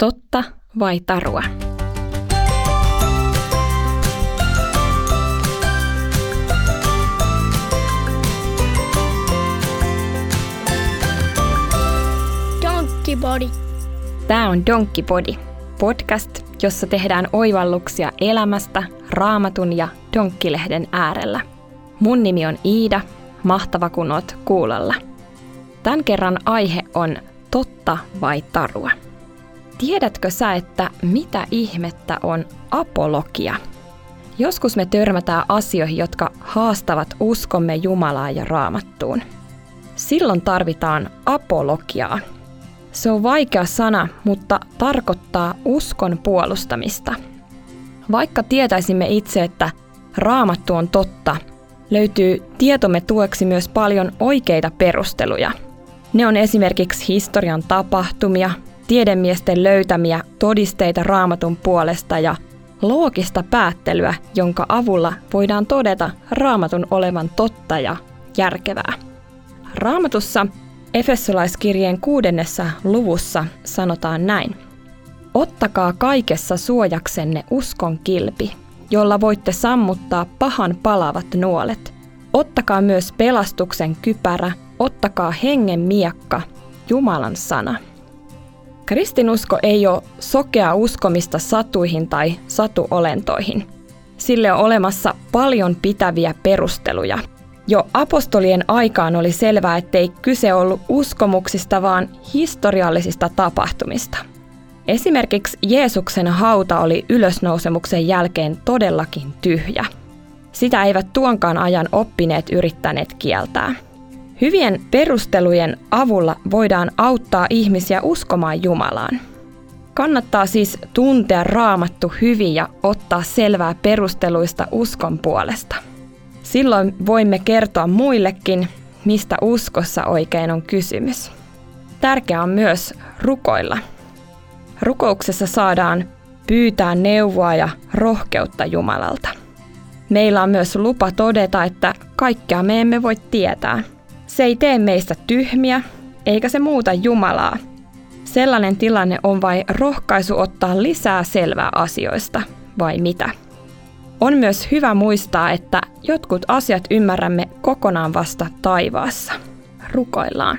Totta vai tarua? Donkey Body. Tämä on Donkey Body, podcast, jossa tehdään oivalluksia elämästä raamatun ja donkkilehden äärellä. Mun nimi on Iida, mahtava kun oot kuulolla. Tämän kerran aihe on totta vai tarua. Tiedätkö sä, että mitä ihmettä on apologia? Joskus me törmätään asioihin, jotka haastavat uskomme Jumalaa ja raamattuun. Silloin tarvitaan apologiaa. Se on vaikea sana, mutta tarkoittaa uskon puolustamista. Vaikka tietäisimme itse, että raamattu on totta, löytyy tietomme tueksi myös paljon oikeita perusteluja. Ne on esimerkiksi historian tapahtumia, tiedemiesten löytämiä todisteita raamatun puolesta ja loogista päättelyä, jonka avulla voidaan todeta raamatun olevan totta ja järkevää. Raamatussa Efesolaiskirjeen kuudennessa luvussa sanotaan näin. Ottakaa kaikessa suojaksenne uskon kilpi, jolla voitte sammuttaa pahan palavat nuolet. Ottakaa myös pelastuksen kypärä, ottakaa hengen miekka, Jumalan sana. Kristinusko ei ole sokea uskomista satuihin tai satuolentoihin. Sille on olemassa paljon pitäviä perusteluja. Jo apostolien aikaan oli selvää, ettei kyse ollut uskomuksista, vaan historiallisista tapahtumista. Esimerkiksi Jeesuksen hauta oli ylösnousemuksen jälkeen todellakin tyhjä. Sitä eivät tuonkaan ajan oppineet yrittäneet kieltää. Hyvien perustelujen avulla voidaan auttaa ihmisiä uskomaan Jumalaan. Kannattaa siis tuntea raamattu hyvin ja ottaa selvää perusteluista uskon puolesta. Silloin voimme kertoa muillekin, mistä uskossa oikein on kysymys. Tärkeää on myös rukoilla. Rukouksessa saadaan pyytää neuvoa ja rohkeutta Jumalalta. Meillä on myös lupa todeta, että kaikkea me emme voi tietää – se ei tee meistä tyhmiä, eikä se muuta Jumalaa. Sellainen tilanne on vain rohkaisu ottaa lisää selvää asioista, vai mitä? On myös hyvä muistaa, että jotkut asiat ymmärrämme kokonaan vasta taivaassa. Rukoillaan.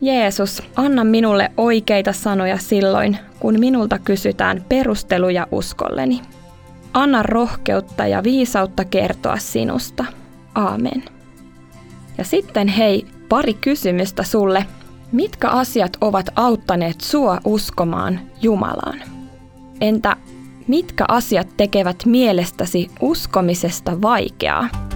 Jeesus, anna minulle oikeita sanoja silloin, kun minulta kysytään perusteluja uskolleni. Anna rohkeutta ja viisautta kertoa sinusta. Aamen. Ja sitten hei, pari kysymystä sulle. Mitkä asiat ovat auttaneet sua uskomaan Jumalaan? Entä mitkä asiat tekevät mielestäsi uskomisesta vaikeaa?